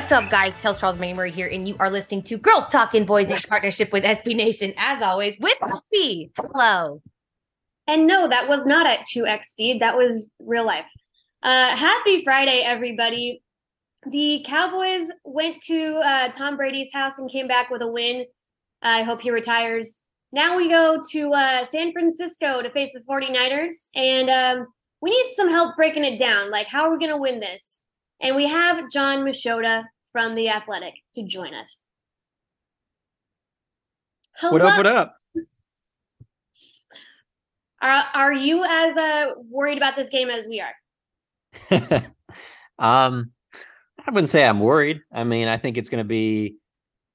What's up, guys? Kels Charles Murray here, and you are listening to Girls Talking Boys in partnership with SB Nation, as always, with Kelsey. Hello. And no, that was not at 2x speed. That was real life. Uh, happy Friday, everybody. The Cowboys went to uh, Tom Brady's house and came back with a win. I hope he retires. Now we go to uh, San Francisco to face the 49ers, and um, we need some help breaking it down. Like, how are we going to win this? And we have Jon Machota from The Athletic to join us. Hello. What up? What up? Are, are you as uh, worried about this game as we are? um, I wouldn't say I'm worried. I mean, I think it's going to be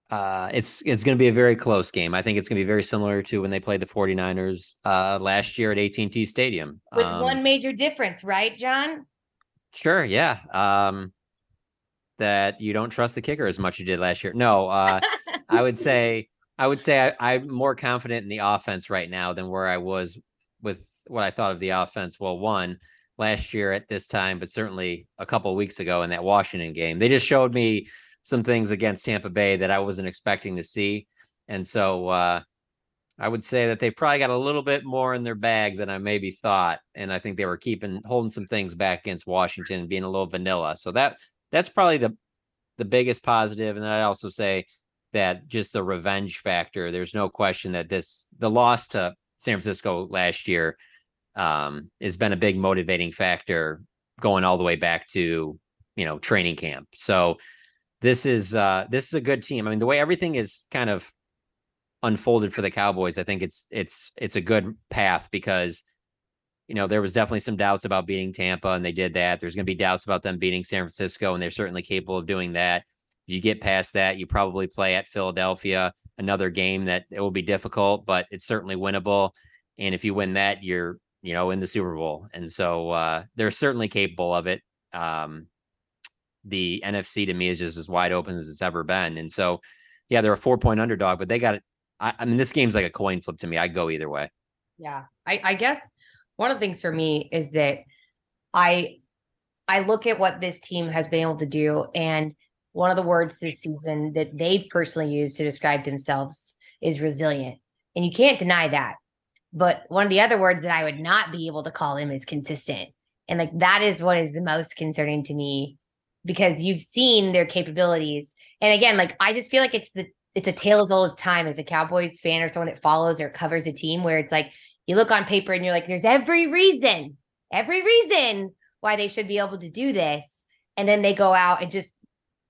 uh, it's it's going to be a very close game. I think it's going to be very similar to when they played the 49ers uh, last year at AT&T Stadium. With um, one major difference, right, Jon? Sure, yeah. Um, that you don't trust the kicker as much as you did last year. No, uh, I would say I would say I, I'm more confident in the offense right now than where I was with what I thought of the offense. Well, one last year at this time, but certainly a couple of weeks ago in that Washington game, they just showed me some things against Tampa Bay that I wasn't expecting to see, and so uh, I would say that they probably got a little bit more in their bag than I maybe thought, and I think they were keeping holding some things back against Washington and being a little vanilla. So that that's probably the the biggest positive. And then I also say that just the revenge factor. There's no question that this the loss to San Francisco last year um, has been a big motivating factor going all the way back to you know training camp. So this is uh this is a good team. I mean, the way everything is kind of unfolded for the Cowboys, I think it's it's it's a good path because you know there was definitely some doubts about beating Tampa, and they did that. There's going to be doubts about them beating San Francisco, and they're certainly capable of doing that. You get past that, you probably play at Philadelphia, another game that it will be difficult, but it's certainly winnable. And if you win that, you're you know in the Super Bowl, and so uh, they're certainly capable of it. Um, the NFC to me is just as wide open as it's ever been, and so yeah, they're a four point underdog, but they got it I, I mean, this game's like a coin flip to me. I go either way. Yeah, I, I guess one of the things for me is that I I look at what this team has been able to do, and one of the words this season that they've personally used to describe themselves is resilient, and you can't deny that. But one of the other words that I would not be able to call them is consistent, and like that is what is the most concerning to me because you've seen their capabilities, and again, like I just feel like it's the it's a tale as old as time as a Cowboys fan or someone that follows or covers a team where it's like you look on paper and you're like, there's every reason, every reason why they should be able to do this. And then they go out and just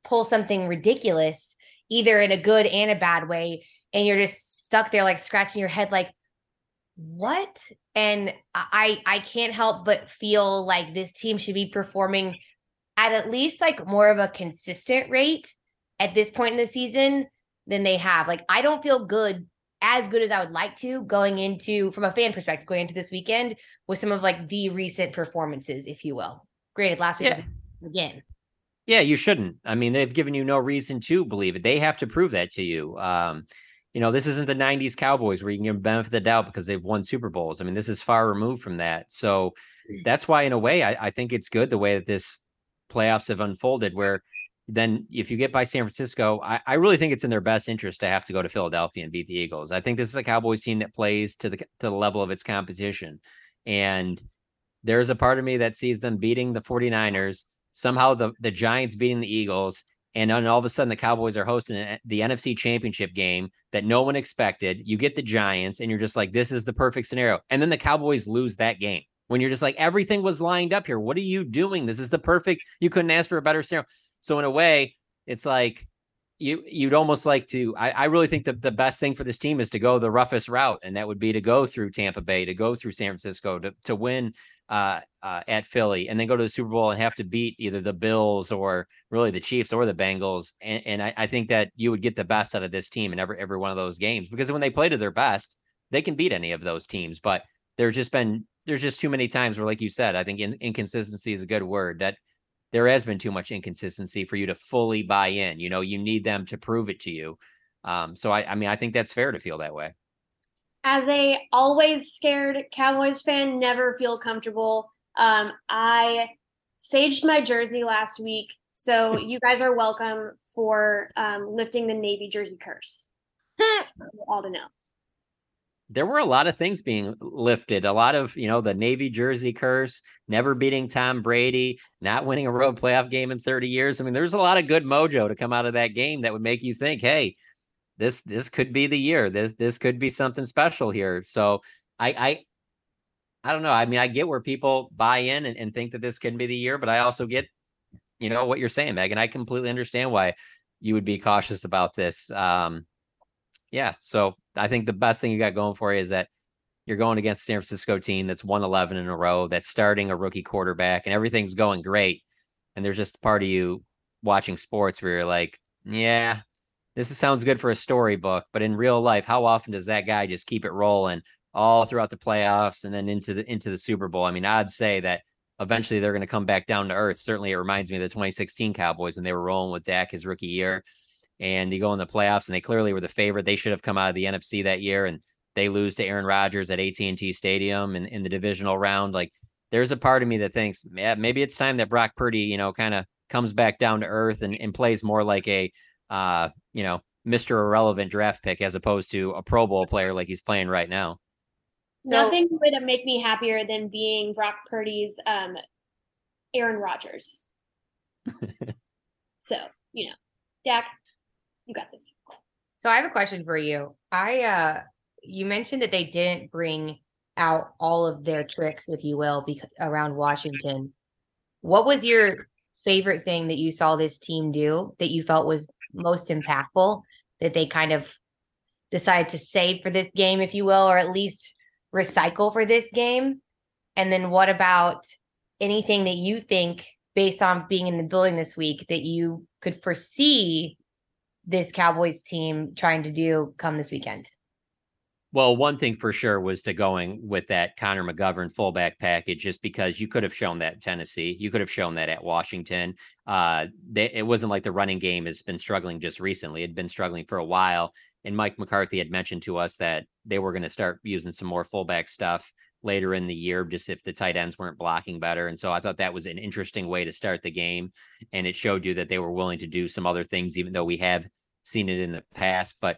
pull something ridiculous, either in a good and a bad way. And you're just stuck there, like scratching your head, like, what? And I I can't help but feel like this team should be performing at at least like more of a consistent rate at this point in the season than they have. Like I don't feel good as good as I would like to going into from a fan perspective going into this weekend with some of like the recent performances, if you will. Granted, last week yeah. again. Yeah, you shouldn't. I mean, they've given you no reason to believe it. They have to prove that to you. Um, you know, this isn't the 90s Cowboys where you can give benefit of the doubt because they've won Super Bowls. I mean, this is far removed from that. So that's why, in a way, I, I think it's good the way that this playoffs have unfolded, where then if you get by San Francisco, I, I, really think it's in their best interest to have to go to Philadelphia and beat the Eagles. I think this is a Cowboys team that plays to the to the level of its competition. And there's a part of me that sees them beating the 49ers, somehow the, the Giants beating the Eagles, and then all of a sudden the Cowboys are hosting the NFC Championship game that no one expected. You get the Giants, and you're just like, this is the perfect scenario. And then the Cowboys lose that game when you're just like, everything was lined up here. What are you doing? This is the perfect. You couldn't ask for a better scenario. So in a way, it's like you you'd almost like to. I, I really think that the best thing for this team is to go the roughest route, and that would be to go through Tampa Bay, to go through San Francisco, to to win uh, uh, at Philly and then go to the Super Bowl and have to beat either the Bills or really the Chiefs or the Bengals. And, and I, I, think that you would get the best out of this team in every every one of those games because when they play to their best, they can beat any of those teams. But there's just been there's just too many times where, like you said, I think in, inconsistency is a good word that there has been too much inconsistency for you to fully buy in. You know, you need them to prove it to you. Um, so I, I mean, I think that's fair to feel that way as a always scared Cowboys fan, never feel comfortable. Um, I saged my jersey last week, so you guys are welcome for um, lifting the Navy jersey curse. all to know. There were a lot of things being lifted. A lot of, you know, the Navy jersey curse, never beating Tom Brady, not winning a road playoff game in 30 years. I mean, there's a lot of good mojo to come out of that game that would make you think, hey, this this could be the year. This this could be something special here. So I I I don't know. I mean, I get where people buy in and, and think that this can be the year, but I also get, you know, what you're saying, Megan. I completely understand why you would be cautious about this. Um, yeah. So I think the best thing you got going for you is that you're going against San Francisco team that's won 11 in a row, that's starting a rookie quarterback, and everything's going great. And there's just part of you watching sports where you're like, yeah, this sounds good for a storybook, but in real life, how often does that guy just keep it rolling all throughout the playoffs and then into the into the Super Bowl? I mean, I'd say that eventually they're going to come back down to earth. Certainly, it reminds me of the 2016 Cowboys when they were rolling with Dak his rookie year, and you go in the playoffs and they clearly were the favorite. They should have come out of the NFC that year, and they lose to Aaron Rodgers at AT&T Stadium in, in the divisional round. Like, there's a part of me that thinks, yeah, maybe it's time that Brock Purdy, you know, kind of comes back down to earth and, and plays more like a uh, you know, Mr. Irrelevant draft pick as opposed to a Pro Bowl player like he's playing right now. So, Nothing would make me happier than being Brock Purdy's um, Aaron Rodgers. so, you know, Dak, you got this. So I have a question for you. I uh you mentioned that they didn't bring out all of their tricks, if you will, because around Washington. What was your favorite thing that you saw this team do that you felt was most impactful that they kind of decided to save for this game, if you will, or at least recycle for this game? And then what about anything that you think, based on being in the building this week, that you could foresee this Cowboys team trying to do come this weekend? Well, one thing for sure was to going with that Connor McGovern fullback package, just because you could have shown that Tennessee, you could have shown that at Washington. Uh, they, it wasn't like the running game has been struggling just recently; it had been struggling for a while. And Mike McCarthy had mentioned to us that they were going to start using some more fullback stuff later in the year, just if the tight ends weren't blocking better. And so I thought that was an interesting way to start the game, and it showed you that they were willing to do some other things, even though we have seen it in the past, but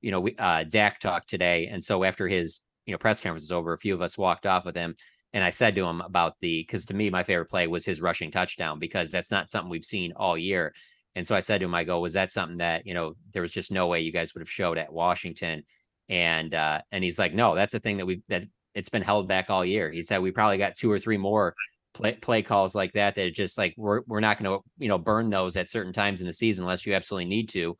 you know, we uh Dak talked today. And so after his, you know, press conference was over, a few of us walked off with him. And I said to him about the because to me, my favorite play was his rushing touchdown because that's not something we've seen all year. And so I said to him, I go, was that something that, you know, there was just no way you guys would have showed at Washington? And uh, and he's like, no, that's the thing that we that it's been held back all year. He said we probably got two or three more play play calls like that that just like we're we're not going to you know burn those at certain times in the season unless you absolutely need to.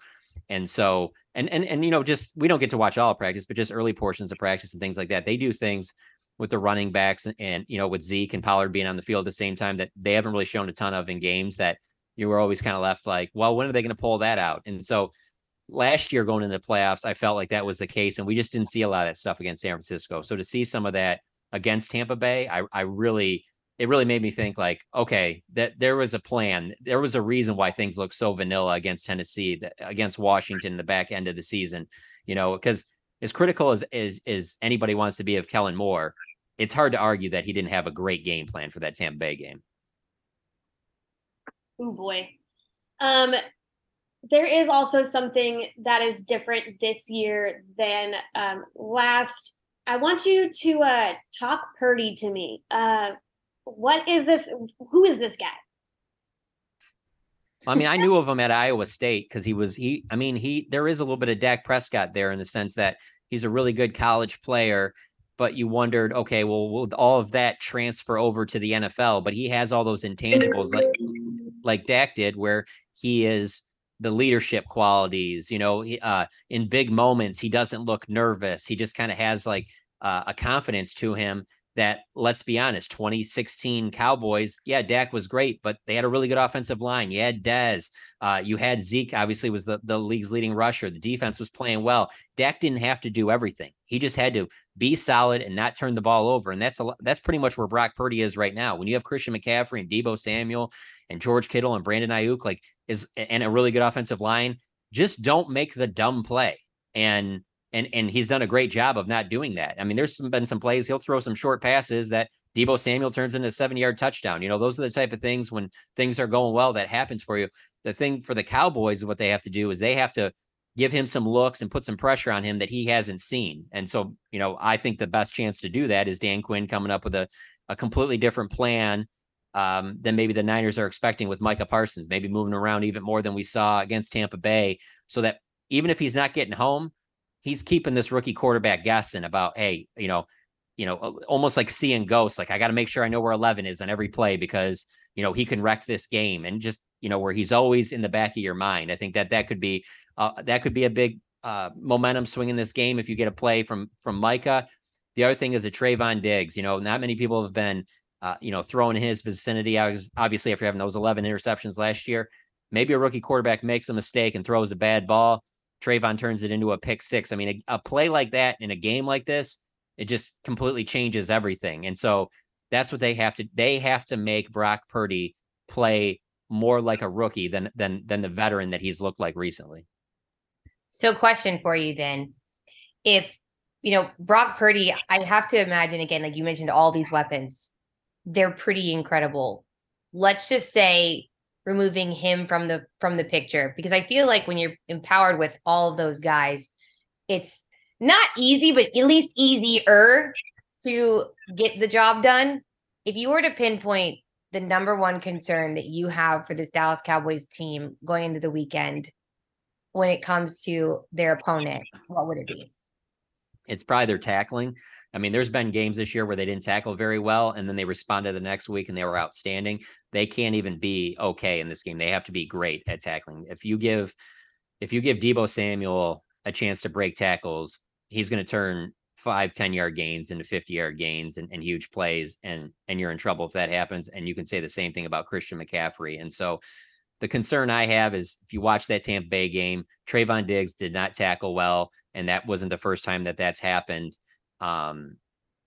And so and and and you know just we don't get to watch all practice but just early portions of practice and things like that they do things with the running backs and, and you know with Zeke and Pollard being on the field at the same time that they haven't really shown a ton of in games that you were always kind of left like well when are they going to pull that out and so last year going into the playoffs I felt like that was the case and we just didn't see a lot of that stuff against San Francisco so to see some of that against Tampa Bay I I really it really made me think like, okay, that there was a plan. There was a reason why things looked so vanilla against Tennessee, against Washington in the back end of the season, you know, because as critical as, as, as anybody wants to be of Kellen Moore, it's hard to argue that he didn't have a great game plan for that Tampa Bay game. Oh boy. Um, there is also something that is different this year than um, last. I want you to uh, talk Purdy to me. Uh, what is this? Who is this guy? I mean, I knew of him at Iowa State because he was he. I mean, he there is a little bit of Dak Prescott there in the sense that he's a really good college player, but you wondered, okay, well, will all of that transfer over to the NFL? But he has all those intangibles like like Dak did, where he is the leadership qualities. You know, he, uh, in big moments, he doesn't look nervous. He just kind of has like uh, a confidence to him that let's be honest, 2016 Cowboys, yeah, Dak was great, but they had a really good offensive line. You had Dez, uh, you had Zeke, obviously was the, the league's leading rusher. The defense was playing well. Dak didn't have to do everything. He just had to be solid and not turn the ball over. And that's a that's pretty much where Brock Purdy is right now. When you have Christian McCaffrey and Deebo Samuel and George Kittle and Brandon Aiyuk, like is and a really good offensive line, just don't make the dumb play. And and and he's done a great job of not doing that. I mean, there's been some plays he'll throw some short passes that Deebo Samuel turns into a seven yard touchdown. You know, those are the type of things when things are going well that happens for you. The thing for the Cowboys, what they have to do is they have to give him some looks and put some pressure on him that he hasn't seen. And so, you know, I think the best chance to do that is Dan Quinn coming up with a, a completely different plan um, than maybe the Niners are expecting with Micah Parsons, maybe moving around even more than we saw against Tampa Bay, so that even if he's not getting home, he's keeping this rookie quarterback guessing about, hey, you know, you know, almost like seeing ghosts. Like I got to make sure I know where 11 is on every play because you know he can wreck this game, and just you know where he's always in the back of your mind. I think that that could be uh, that could be a big uh, momentum swing in this game if you get a play from from Micah. The other thing is a Trevon Diggs. You know, not many people have been uh, you know thrown in his vicinity. Obviously, after having those 11 interceptions last year, maybe a rookie quarterback makes a mistake and throws a bad ball Trevon turns it into a pick six. I mean, a, a play like that in a game like this, it just completely changes everything. And so that's what they have to they have to make Brock Purdy play more like a rookie than than than the veteran that he's looked like recently. So question for you then. If you know Brock Purdy, I have to imagine again, like you mentioned, all these weapons, they're pretty incredible. Let's just say removing him from the from the picture because I feel like when you're empowered with all of those guys, it's not easy, but at least easier to get the job done. If you were to pinpoint the number one concern that you have for this Dallas Cowboys team going into the weekend when it comes to their opponent, what would it be? It's probably their tackling. I mean, there's been games this year where they didn't tackle very well, and then they responded the next week and they were outstanding. They can't even be okay in this game. They have to be great at tackling. If you give, if you give Deebo Samuel a chance to break tackles, he's going to turn five, 10 yard gains into 50 yard gains and, and huge plays. And, and you're in trouble if that happens. And you can say the same thing about Christian McCaffrey. And so the concern I have is if you watch that Tampa Bay game, Trevon Diggs did not tackle well, and that wasn't the first time that that's happened. Um,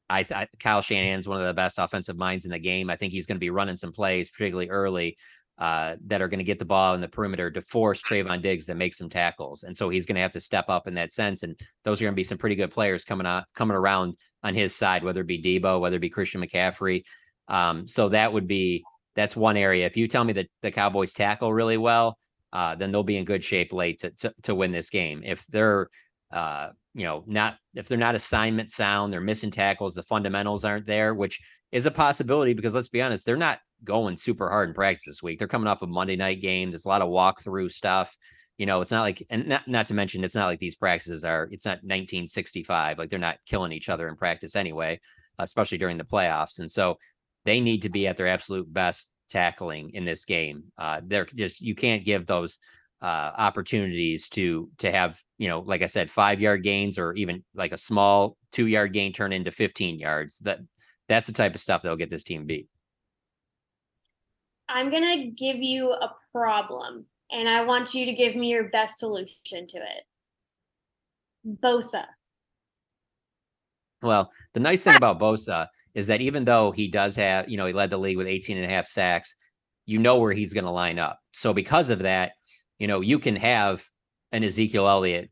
I, I Kyle Shanahan's one of the best offensive minds in the game. I think he's going to be running some plays, particularly early, uh, that are going to get the ball in the perimeter to force Trevon Diggs to make some tackles. And so he's going to have to step up in that sense. And those are going to be some pretty good players coming out coming around on his side, whether it be Deebo, whether it be Christian McCaffrey. Um, so that would be that's one area. If you tell me that the Cowboys tackle really well, uh, then they'll be in good shape late to, to, to win this game. If they're uh, you know, not if they're not assignment sound, they're missing tackles, the fundamentals aren't there, which is a possibility because let's be honest, they're not going super hard in practice this week. They're coming off a Monday night game. There's a lot of walkthrough stuff. You know, it's not like, and not, not to mention, it's not like these practices are, it's not 1965. Like they're not killing each other in practice anyway, especially during the playoffs. And so they need to be at their absolute best tackling in this game. Uh, they're just you can't give those uh, opportunities to to have you know like I said five yard gains or even like a small two yard gain turn into 15 yards. That that's the type of stuff that'll get this team beat. I'm gonna give you a problem, and I want you to give me your best solution to it. Bosa. Well, the nice thing about Bosa is that even though he does have, you know, he led the league with 18 and a half sacks, you know where he's going to line up. So because of that, you know, you can have an Ezekiel Elliott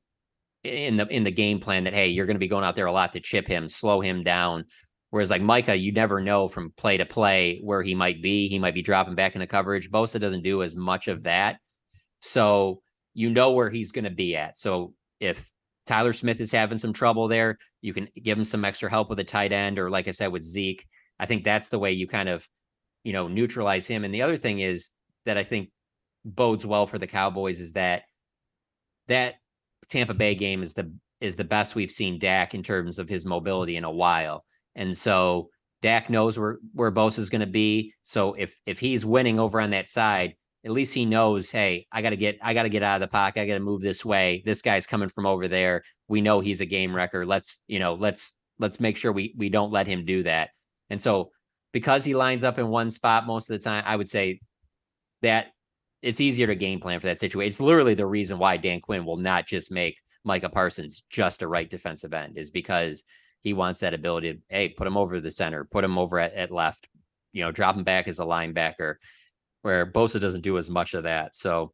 in the in the game plan that hey, you're going to be going out there a lot to chip him, slow him down. Whereas like Micah, you never know from play to play where he might be. He might be dropping back into coverage. Bosa doesn't do as much of that. So you know where he's going to be at. So if Tyler Smith is having some trouble there. You can give him some extra help with a tight end, or like I said, with Zeke. I think that's the way you kind of, you know, neutralize him. And the other thing is that I think bodes well for the Cowboys is that that Tampa Bay game is the is the best we've seen Dak in terms of his mobility in a while. And so Dak knows where where Bosa is going to be. So if if he's winning over on that side, at least he knows, hey, I got to get I got to get out of the pocket. I got to move this way. This guy's coming from over there. We know he's a game wrecker. Let's, you know, let's let's make sure we we don't let him do that. And so because he lines up in one spot most of the time, I would say that it's easier to game plan for that situation. It's literally the reason why Dan Quinn will not just make Micah Parsons just a right defensive end is because he wants that ability to hey put him over the center, put him over at, at left, you know, drop him back as a linebacker, where Bosa doesn't do as much of that. So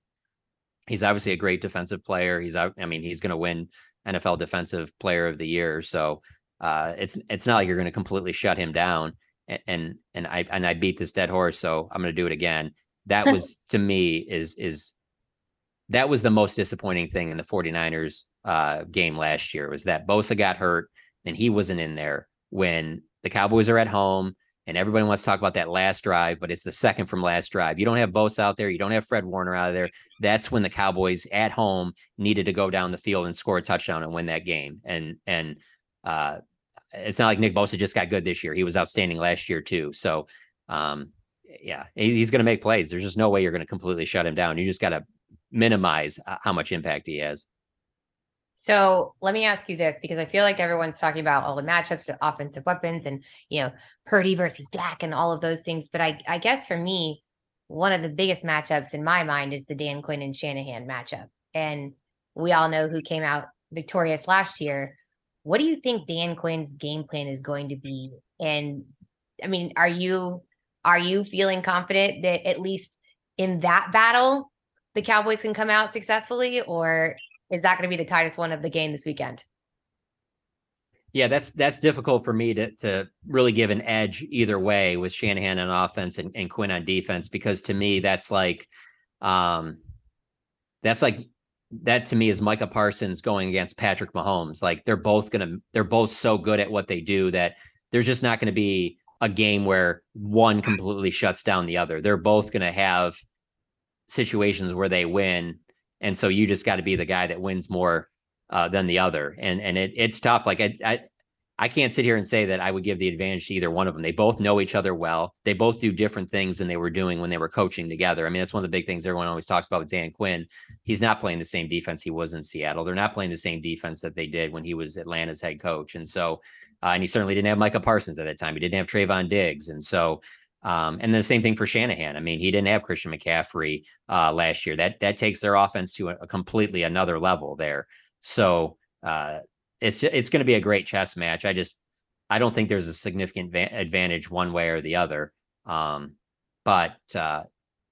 he's obviously a great defensive player. He's I mean he's going to win NFL Defensive Player of the Year. So uh, it's it's not like you're going to completely shut him down. And, and and I and I beat this dead horse, so I'm going to do it again. That was to me is is that was the most disappointing thing in the 49ers uh, game last year was that Bosa got hurt and he wasn't in there when the Cowboys are at home and everybody wants to talk about that last drive, but it's the second from last drive. You don't have Bosa out there. You don't have Fred Warner out of there. That's when the Cowboys at home needed to go down the field and score a touchdown and win that game. And and uh, it's not like Nick Bosa just got good this year. He was outstanding last year too. So um, yeah, he's going to make plays. There's just no way you're going to completely shut him down. You just got to minimize how much impact he has. So let me ask you this because I feel like everyone's talking about all the matchups, the offensive weapons, and you know Purdy versus Dak and all of those things. But I, I guess for me, one of the biggest matchups in my mind is the Dan Quinn and Shanahan matchup. And we all know who came out victorious last year. What do you think Dan Quinn's game plan is going to be? And I mean, are you are you feeling confident that at least in that battle the Cowboys can come out successfully, or is that going to be the tightest one of the game this weekend? Yeah, that's that's difficult for me to to really give an edge either way with Shanahan on offense and, and Quinn on defense because to me that's like um that's like that to me is Micah Parsons going against Patrick Mahomes. Like they're both gonna they're both so good at what they do that there's just not gonna be a game where one completely shuts down the other. They're both gonna have situations where they win and so you just got to be the guy that wins more uh, than the other. And and it, it's tough. Like I, I I can't sit here and say that I would give the advantage to either one of them. They both know each other well. They both do different things than they were doing when they were coaching together. I mean, that's one of the big things everyone always talks about with Dan Quinn. He's not playing the same defense he was in Seattle. They're not playing the same defense that they did when he was Atlanta's head coach. And so, uh, and he certainly didn't have Micah Parsons at that time. He didn't have Trevon Diggs. And so, um, and the same thing for Shanahan. I mean, he didn't have Christian McCaffrey uh, last year. That that takes their offense to a, a completely another level there. So uh, it's it's going to be a great chess match. I just I don't think there's a significant va- advantage one way or the other. Um, but uh,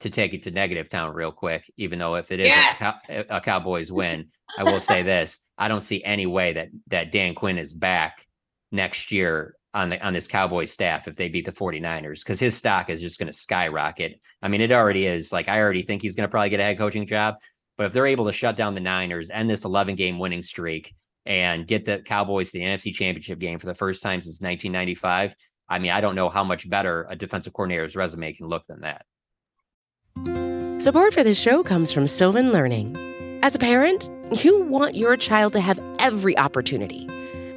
to take it to negative town real quick, even though if it is yes! a, cow- a Cowboys win, I will say this: I don't see any way that that Dan Quinn is back next year on the on this Cowboys staff if they beat the 49ers because his stock is just going to skyrocket. I mean, it already is. Like I already think he's going to probably get a head coaching job. But if they're able to shut down the Niners and this 11 game winning streak and get the Cowboys to the NFC Championship game for the first time since 1995, I mean, I don't know how much better a defensive coordinator's resume can look than that. Support for this show comes from Sylvan Learning. As a parent, you want your child to have every opportunity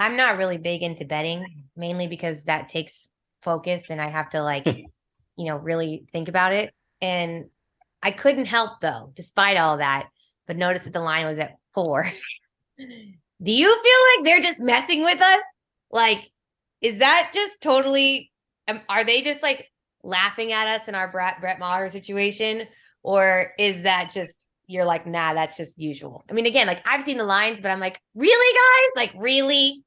I'm not really big into betting, mainly because that takes focus and I have to like, you know, really think about it. And I couldn't help though, despite all that, but notice that the line was at four. Do you feel like they're just messing with us? Like, is that just totally, um, are they just like laughing at us in our Brett, Brett Maher situation? Or is that just, you're like, nah, that's just usual? I mean, again, like I've seen the lines, but I'm like, really, guys? Like, really?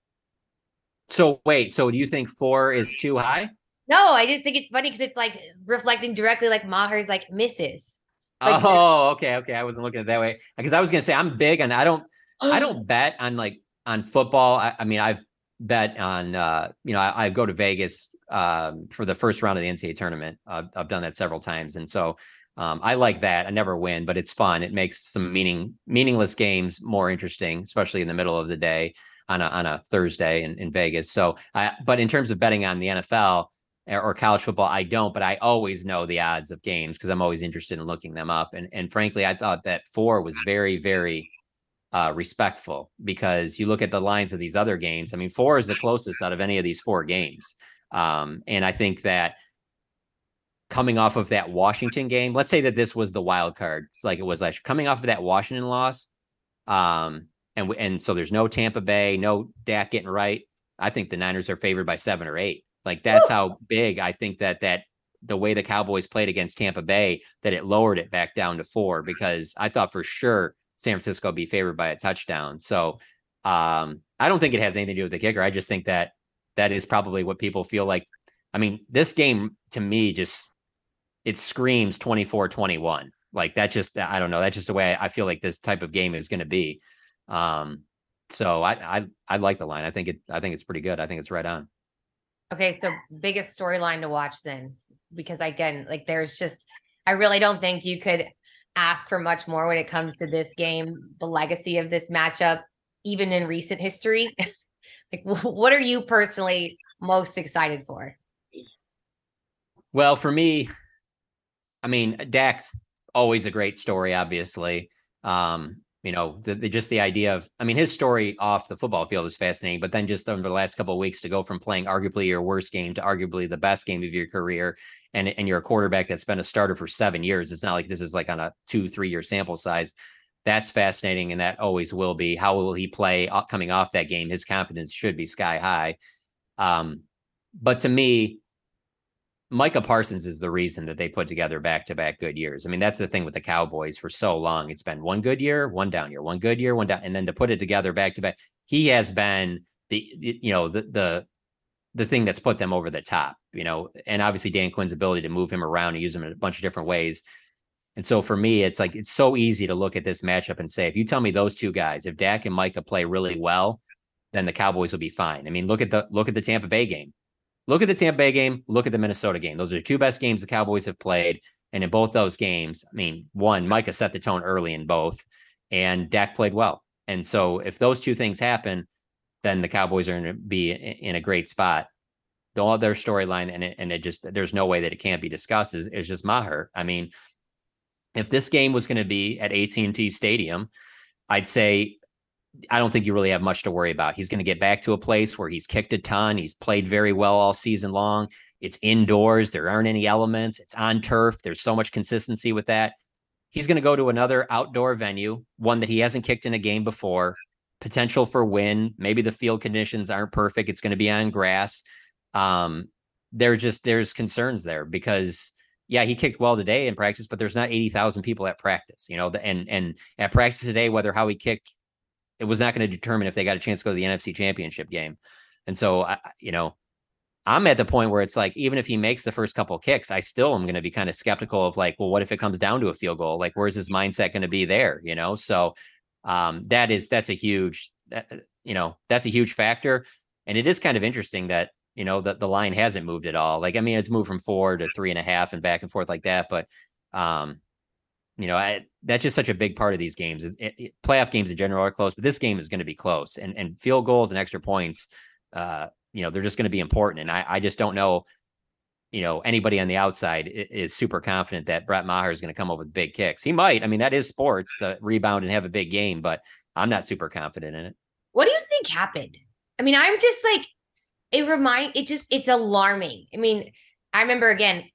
So wait, so do you think four is too high? No, I just think it's funny because it's like reflecting directly like Maher's like misses. Like, oh, okay, okay. I wasn't looking at that way because I was gonna say I'm big and I don't I don't bet on like on football. I, I mean, I've bet on uh, you know, I, I go to Vegas um, for the first round of the NCAA tournament. Uh, I've done that several times, and so um, I like that. I never win, but it's fun. It makes some meaning meaningless games more interesting, especially in the middle of the day on a on a Thursday in, in Vegas. So, I, but in terms of betting on the NFL or college football, I don't. But I always know the odds of games because I'm always interested in looking them up. And and frankly, I thought that four was very very uh, respectful because you look at the lines of these other games. I mean, four is the closest out of any of these four games. Um, and I think that coming off of that Washington game, let's say that this was the wild card, like it was last year, coming off of that Washington loss, um, and and so there's no Tampa Bay, no Dak getting right. I think the Niners are favored by seven or eight. Like that's Woo! how big I think that that the way the Cowboys played against Tampa Bay that it lowered it back down to four because I thought for sure San Francisco would be favored by a touchdown. So um, I don't think it has anything to do with the kicker. I just think that that is probably what people feel like. I mean, this game to me just it screams 24-21. Like that just I don't know. That's just the way I feel like this type of game is going to be. Um, so I, I I like the line. I think it I think it's pretty good. I think it's right on. Okay, so biggest storyline to watch then, because again, like there's just I really don't think you could ask for much more when it comes to this game, the legacy of this matchup, even in recent history. like, what are you personally most excited for? Well, for me, I mean, Dak's always a great story, obviously. Um, you know, the, the, just the idea of, I mean, his story off the football field is fascinating, but then just over the last couple of weeks to go from playing arguably your worst game to arguably the best game of your career, and and you're a quarterback that's been a starter for seven years. It's not like this is like on a two three year sample size. That's fascinating, and that always will be. How will he play coming off that game? His confidence should be sky high. Um, but to me, Micah Parsons is the reason that they put together back to back good years. I mean, that's the thing with the Cowboys for so long. It's been one good year, one down year, one good year, one down, and then to put it together back to back, he has been the you know the the the thing that's put them over the top. You know, and obviously Dan Quinn's ability to move him around and use him in a bunch of different ways. And so for me, it's like it's so easy to look at this matchup and say, if you tell me those two guys, if Dak and Micah play really well, then the Cowboys will be fine. I mean, look at the look at the Tampa Bay game look at the Tampa Bay game, look at the Minnesota game. Those are the two best games the Cowboys have played. And in both those games, I mean, one, Micah set the tone early in both, and Dak played well. And so if those two things happen, then the Cowboys are going to be in a great spot. The other storyline, and it, and it just, there's no way that it can't be discussed, is, is just Maher. I mean, if this game was going to be at AT&T Stadium, I'd say I don't think you really have much to worry about. He's going to get back to a place where he's kicked a ton. He's played very well all season long. It's indoors. There aren't any elements. It's on turf. There's so much consistency with that. He's going to go to another outdoor venue, one that he hasn't kicked in a game before. Potential for win. Maybe the field conditions aren't perfect. It's going to be on grass. Um, there just there's concerns there because yeah, he kicked well today in practice, but there's not 80,000 people at practice, you know, and and at practice today, whether how he kicked it was not going to determine if they got a chance to go to the NFC Championship game. And so, I, you know, I'm at the point where it's like, even if he makes the first couple kicks, I still am going to be kind of skeptical of like, well, what if it comes down to a field goal? Like, where's his mindset going to be there? You know, so um, that is that's a huge, you know, that's a huge factor, and it is kind of interesting that you know that the line hasn't moved at all. Like, I mean, it's moved from four to three and a half and back and forth like that, but um, you know, I, that's just such a big part of these games. It, it, playoff games in general are close, but this game is going to be close, and and field goals and extra points. Uh, you know, they're just going to be important. And I, I just don't know, you know, anybody on the outside is super confident that Brett Maher is going to come up with big kicks. He might. I mean, that is sports, the rebound and have a big game, but I'm not super confident in it. What do you think happened? I mean, I'm just like, it remind it just it's alarming. I mean, I remember again,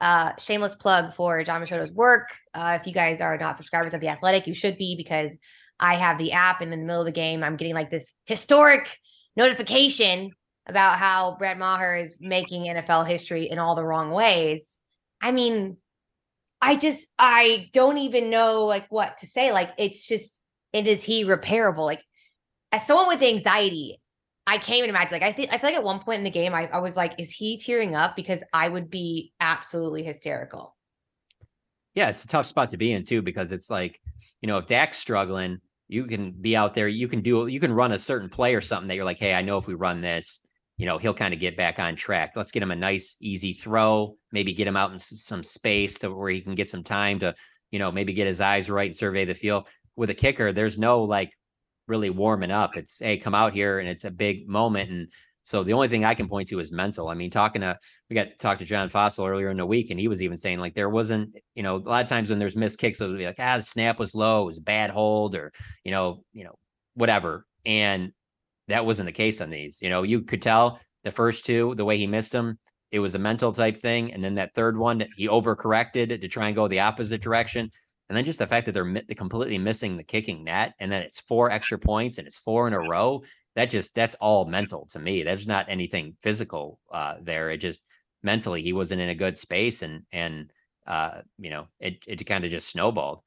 uh, shameless plug for Jon Machota's work. Uh, if you guys are not subscribers of the Athletic, you should be because I have the app And in the middle of the game. I'm getting like this historic notification about how Brett Maher is making NFL history in all the wrong ways. I mean, I just I don't even know like what to say. Like it's just it is he repairable? Like as someone with anxiety, I can't even imagine. Like I think I feel like at one point in the game, I, I was like, is he tearing up? Because I would be absolutely hysterical. Yeah, it's a tough spot to be in too, because it's like, you know, if Dak's struggling, you can be out there, you can do you can run a certain play or something that you're like, hey, I know if we run this, you know, he'll kind of get back on track. Let's get him a nice, easy throw, maybe get him out in some space to where he can get some time to, you know, maybe get his eyes right and survey the field. With a kicker, there's no like really warming up. It's, hey, come out here and it's a big moment. And so the only thing I can point to is mental. I mean, talking to, we got talked to John Fassel earlier in the week, and he was even saying like there wasn't, you know, a lot of times when there's missed kicks, it would be like, ah, the snap was low, it was a bad hold, or, you know, you know, whatever. And that wasn't the case on these. You know, you could tell the first two, the way he missed them, it was a mental type thing. And then that third one, he overcorrected to try and go the opposite direction. And then just the fact that they're, they're completely missing the kicking net and then it's four extra points and it's four in a row. That just, that's all mental to me. There's not anything physical uh, there. It just mentally, he wasn't in a good space and, and, uh, you know, it, it kind of just snowballed.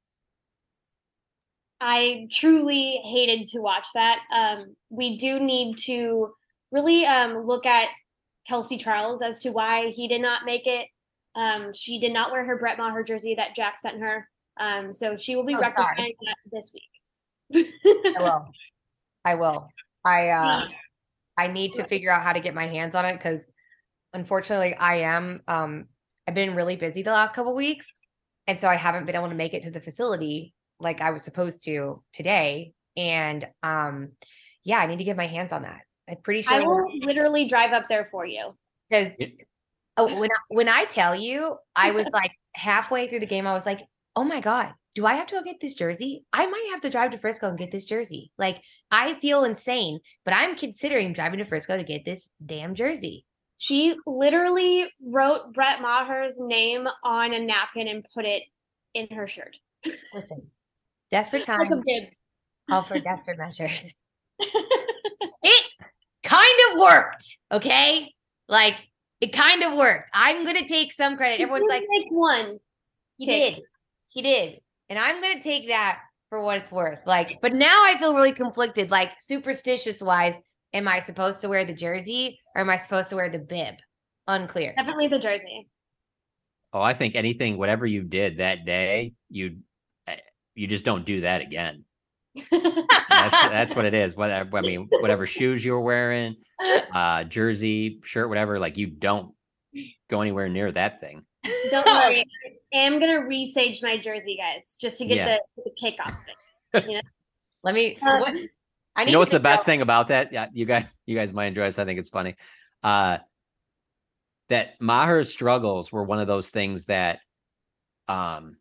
I truly hated to watch that. Um, we do need to really um, look at Kelsey Charles as to why he did not make it. Um, she did not wear her Brett Maher jersey that Jack sent her. Um, so she will be oh, rectifying that this week. I will. I will. I uh I need to figure out how to get my hands on it because unfortunately I am um I've been really busy the last couple weeks. And so I haven't been able to make it to the facility like I was supposed to today. And um, yeah, I need to get my hands on that. I'm pretty sure I will literally drive up there for you. Because oh, when I, when I tell you, I was like halfway through the game, I was like, oh my god, do I have to go get this jersey? I might have to drive to Frisco and get this jersey. Like I feel insane, but I'm considering driving to Frisco to get this damn jersey. She literally wrote Brett Maher's name on a napkin and put it in her shirt. Listen, Desperate times call for desperate measures. it kind of worked. Okay. Like it kind of worked. I'm going to take some credit. Everyone's like, take one. Kick. did. He did. And I'm going to take that for what it's worth. Like, but now I feel really conflicted. Like, superstitious wise, am I supposed to wear the jersey or am I supposed to wear the bib? Unclear. Definitely the jersey. Oh, I think anything, whatever you did that day, you you just don't do that again. that's that's what it is. Whatever I mean, whatever shoes you were wearing, uh, jersey, shirt, whatever. Like you don't go anywhere near that thing. Don't worry. Am gonna resage my jersey, guys, just to get yeah. the, the kick off it. You know? Let me. Uh, what, I you know what's the best out. thing about that? Yeah, you guys, you guys might enjoy this. I think it's funny. Uh, that Maher's struggles were one of those things that, um,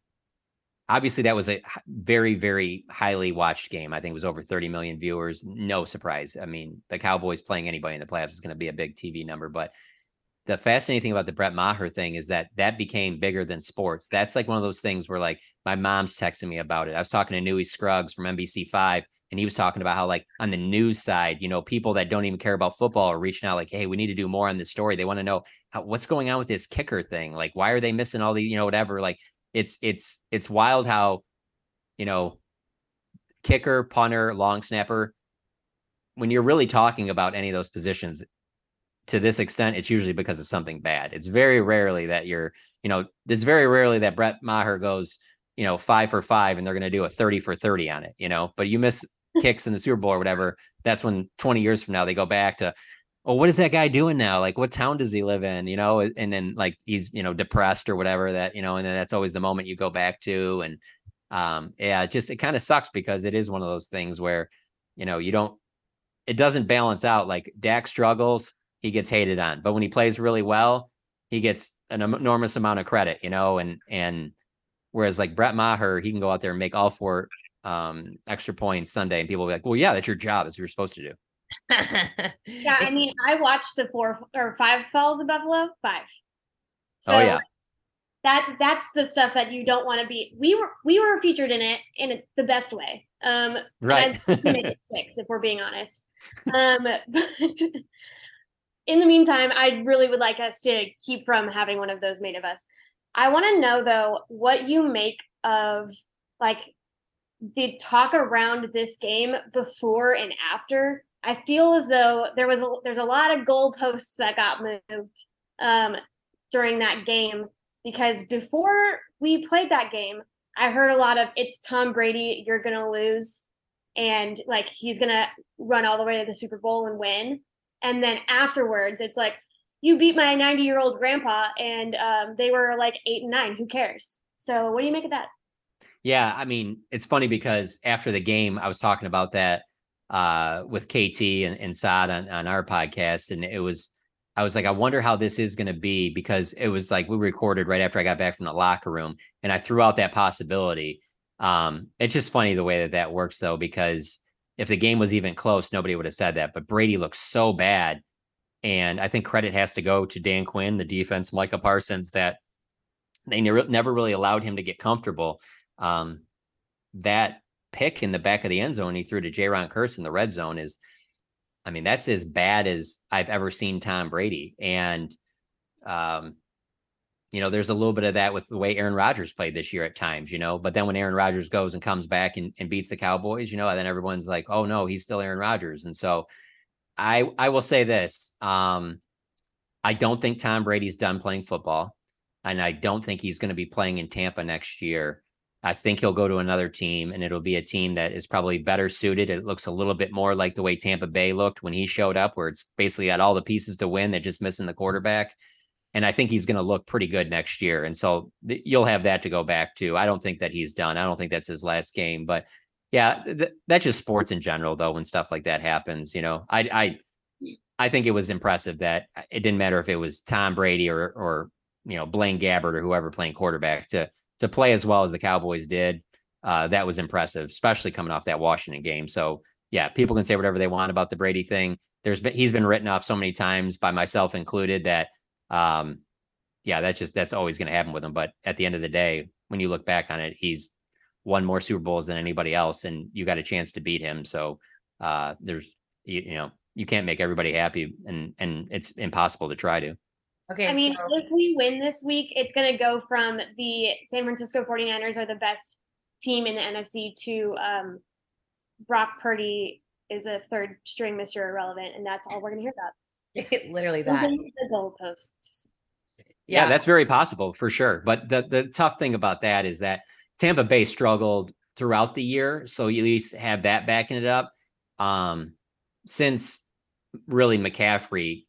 obviously that was a very very highly watched game i think it was over 30 million viewers no surprise i mean the cowboys playing anybody in the playoffs is going to be a big tv number but the fascinating thing about the brett maher thing is that that became bigger than sports. That's like one of those things where like my mom's texting me about it. I was talking to Newy scruggs from nbc5 and he was talking about how like on the news side you know people that don't even care about football are reaching out like hey we need to do more on this story. They want to know how, what's going on with this kicker thing? Like why are they missing all the you know whatever? Like it's it's it's wild how you know kicker, punter, long snapper. When you're really talking about any of those positions, to this extent, it's usually because of something bad. It's very rarely that you're, you know, it's very rarely that Brett Maher goes, you know, five for five and they're going to do a 30 for 30 on it, you know, but you miss kicks in the Super Bowl or whatever. That's when 20 years from now they go back to, oh, what is that guy doing now? Like, what town does he live in? You know, and then like he's, you know, depressed or whatever that, you know, and then that's always the moment you go back to. And um, yeah, it just, it kind of sucks because it is one of those things where, you know, you don't, it doesn't balance out. Like Dak struggles, he gets hated on, but when he plays really well, he gets an enormous amount of credit, you know, and, and, Whereas like Brett Maher, he can go out there and make all four um, extra points Sunday, and people will be like, "Well, yeah, that's your job. That's what you're supposed to do." yeah, I mean, I watched the four or five falls of Buffalo. Five. Oh, so oh yeah. That that's the stuff that you don't want to be. We were we were featured in it in the best way. Um, right. six, if we're being honest. Um, but in the meantime, I really would like us to keep from having one of those made of us. I want to know though what you make of like the talk around this game before and after, I feel as though there was a, there's a lot of goalposts that got moved um, during that game because before we played that game, I heard a lot of "It's Tom Brady, you're gonna lose," and like he's gonna run all the way to the Super Bowl and win. And then afterwards, it's like you beat my 90 year old grandpa, and um, they were like eight and nine. Who cares? So, what do you make of that? Yeah, I mean, it's funny because after the game, I was talking about that uh, with KT and, and on, on our podcast, and it was, I was like, I wonder how this is going to be because it was like we recorded right after I got back from the locker room, and I threw out that possibility. Um, it's just funny the way that that works, though, because if the game was even close, nobody would have said that. But Brady looks so bad, and I think credit has to go to Dan Quinn, the defense, Micah Parsons, that they never never really allowed him to get comfortable um, that pick in the back of the end zone he threw to Jayron Kearse in the red zone is, I mean, that's as bad as I've ever seen Tom Brady. And, um, you know, there's a little bit of that with the way Aaron Rodgers played this year at times, you know. But then when Aaron Rodgers goes and comes back and, and beats the Cowboys, you know, then everyone's like, oh no, he's still Aaron Rodgers. And so I I will say this. Um, I don't think Tom Brady's done playing football. And I don't think he's going to be playing in Tampa next year. I think he'll go to another team and it'll be a team that is probably better suited. It looks a little bit more like the way Tampa Bay looked when he showed up, where it's basically got all the pieces to win. They're just missing the quarterback. And I think he's going to look pretty good next year. And so th- you'll have that to go back to. I don't think that he's done. I don't think that's his last game. But yeah, th- that's just sports in general, though, when stuff like that happens. You know, I, I, I think it was impressive that it didn't matter if it was Tom Brady or, or, you know, Blaine Gabbert or whoever playing quarterback to, to play as well as the Cowboys did, uh, that was impressive, especially coming off that Washington game. So yeah, people can say whatever they want about the Brady thing. There's been he's been written off so many times by myself included that um yeah, that's just that's always going to happen with him. But at the end of the day, when you look back on it, he's won more Super Bowls than anybody else, and you got a chance to beat him. So uh there's you, you know you can't make everybody happy, and and it's impossible to try to. Okay. I mean, so- if we win this week, it's going to go from the San Francisco 49ers are the best team in the NFC to um, Brock Purdy is a third string Mr. Irrelevant. And that's all we're going to hear about. Literally that. The goalposts. Yeah. yeah, that's very possible for sure. But the, the tough thing about that is that Tampa Bay struggled throughout the year. So you at least have that backing it up. Um, since really McCaffrey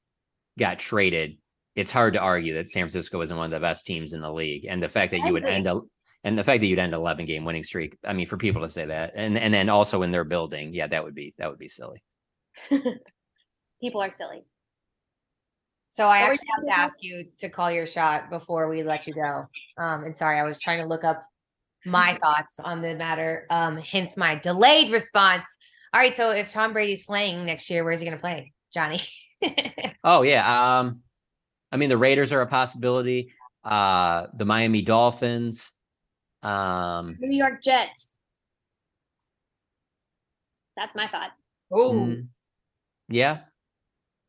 got traded, it's hard to argue that San Francisco isn't one of the best teams in the league. And the fact that you would end a and the fact that you'd end 11 game winning streak, I mean, for people to say that, and and then also in their building, yeah, that would be that would be silly. people are silly. So I actually have to ask you to call your shot before we let you go. Um, and sorry, I was trying to look up my thoughts on the matter. Um, hence my delayed response. All right, so if Tom Brady's playing next year, where's he going to play, Johnny? oh yeah, um, I mean, the Raiders are a possibility. Uh, the Miami Dolphins, um, New York Jets. That's my thought. Oh, mm, yeah.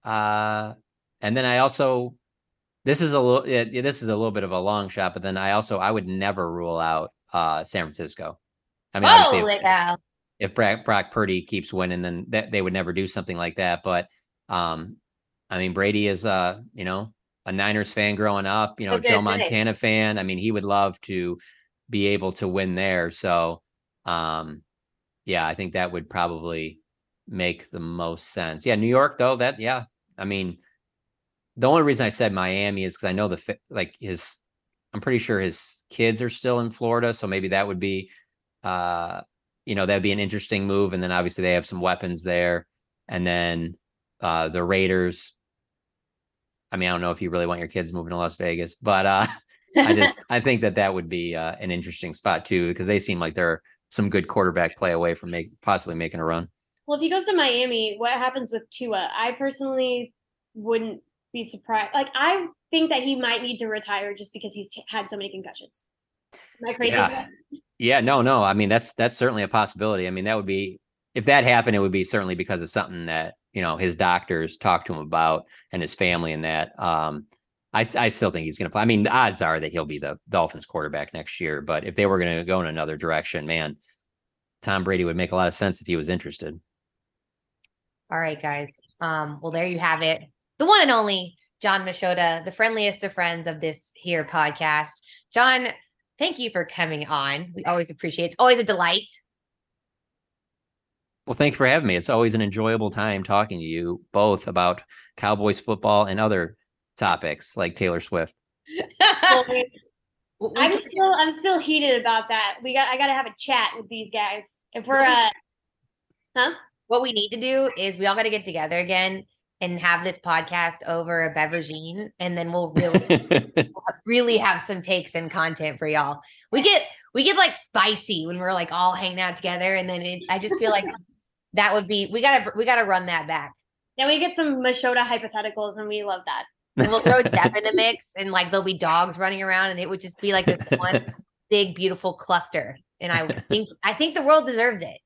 Uh, and then I also, this is a little, yeah, this is a little bit of a long shot, but then I also, I would never rule out uh San Francisco. I mean, obviously, if, if Brock, Brock Purdy keeps winning, then that they would never do something like that. But um, I mean, Brady is uh, you know, a Niners fan growing up, you know, Joe. Montana fan. I mean, he would love to be able to win there. So um yeah, I think that would probably make the most sense. Yeah, New York though, that yeah. I mean, the only reason I said Miami is because I know the like his I'm pretty sure his kids are still in Florida, so maybe that would be uh you know, that'd be an interesting move. And then obviously they have some weapons there. And then uh the Raiders. I mean, I don't know if you really want your kids moving to Las Vegas, but uh I just I think that that would be uh, an interesting spot too because they seem like they're some good quarterback play away from make, possibly making a run. Well, if he goes to Miami, what happens with Tua? I personally wouldn't be surprised. Like, I think that he might need to retire just because he's t- had so many concussions. Am I crazy? Yeah. Yeah, no, no. I mean, that's that's certainly a possibility. I mean, that would be if that happened, it would be certainly because of something that you know his doctors talked to him about and his family and that. Um, I I still think he's going to play. I mean, the odds are that he'll be the Dolphins quarterback next year. But if they were going to go in another direction, man, Tom Brady would make a lot of sense if he was interested. All right, guys. Um, well, there you have it. The one and only Jon Machota, the friendliest of friends of this here podcast. Jon, thank you for coming on. We always appreciate it. It's always a delight. Well, thank you for having me. It's always an enjoyable time talking to you both about Cowboys football and other topics like Taylor Swift. I'm still I'm still heated about that. We got I got to have a chat with these guys. If we're uh huh? what we need to do is we all got to get together again and have this podcast over a beveragine, and then we'll really really have some takes and content for y'all. We get we get like spicy when we're like all hanging out together, and then it, I just feel like that would be we gotta we gotta run that back. Then we get some Machota hypotheticals and we love that. And we'll throw Jeff in the mix, and like there'll be dogs running around, and it would just be like this one big beautiful cluster. And I think I think the world deserves it.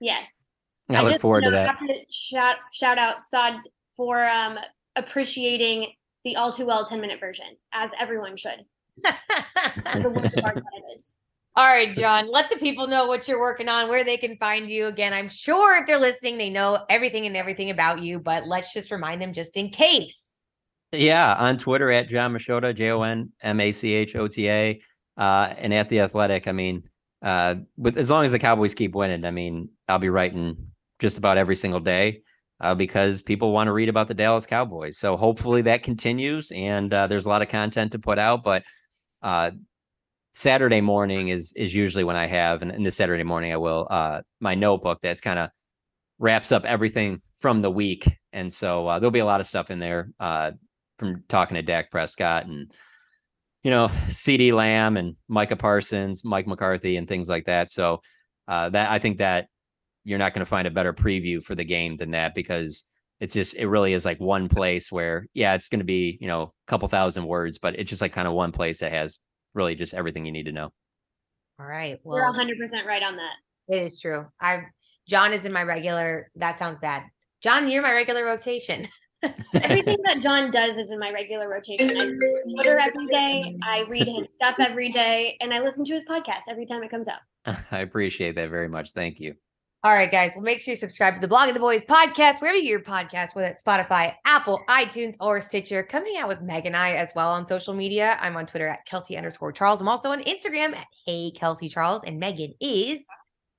Yes. I look just, forward you to that. Have to shout shout out Sod for um appreciating the all too well 10 minute version, as everyone should. The work of art that it is. All right, Jon, let the people know what you're working on, where they can find you. Again, I'm sure if they're listening, they know everything and everything about you, but let's just remind them just in case. Yeah, on Twitter at Jon Machota, J O N M A C H O T A, uh, and at the Athletic. I mean, uh, with as long as the Cowboys keep winning, I mean, I'll be writing just about every single day uh, because people want to read about the Dallas Cowboys. So hopefully that continues, and uh, there's a lot of content to put out. But uh, Saturday morning is is usually when I have, and, and this Saturday morning I will uh, my notebook that's kind of wraps up everything from the week, and so uh, there'll be a lot of stuff in there. Uh, from talking to Dak Prescott and you know CeeDee Lamb and Micah Parsons, Mike McCarthy, and things like that. So uh, that I think that you're not going to find a better preview for the game than that because it's just it really is like one place where yeah it's going to be you know a couple thousand words, but it's just like kind of one place that has really just everything you need to know. All right. We're 100% right on that. it is true. I Jon is in my regular. That sounds bad. Jon, you're my regular rotation. Everything that Jon does is in my regular rotation. I read his Twitter every day, I read his stuff every day, and I listen to his podcast every time it comes out. I appreciate that very much. Thank you. All right, guys. Well, make sure you subscribe to the Blogging the Boys podcast, wherever you get your podcast, whether it's Spotify, Apple, iTunes, or Stitcher. Come hang out with Meg and I as well on social media. I'm on Twitter at Kelsey underscore Charles. I'm also on Instagram at Hey Kelsey Charles. And Megan is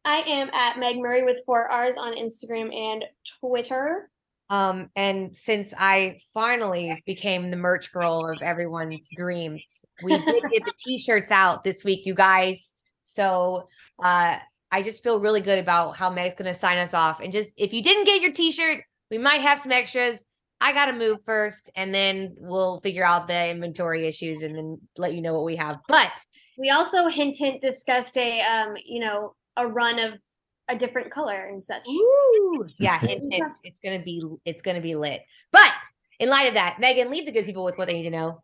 I am at Meg Murray with four R's on Instagram and Twitter. Um, and since I finally became the merch girl of everyone's dreams, we did get the t-shirts out this week, you guys. So uh I just feel really good about how Meg's gonna sign us off. And just if you didn't get your t-shirt, we might have some extras. I gotta move first, and then we'll figure out the inventory issues and then let you know what we have. But We also hint hint discussed a um, you know, a run of a different color and such. Ooh, yeah, hint, hint, it's gonna be it's gonna be lit. But in light of that, Megan, leave the good people with what they need to know.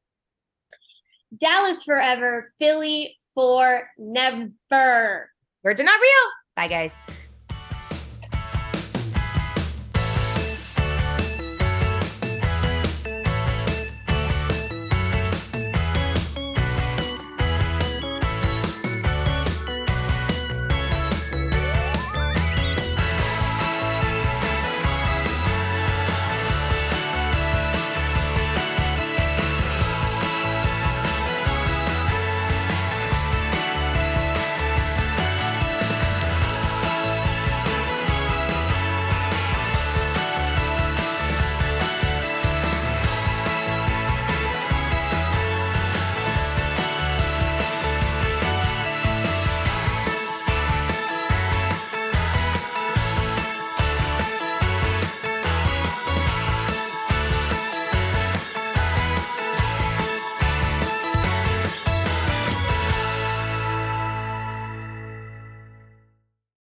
Dallas forever, Philly for never. Words are not real. Bye, guys.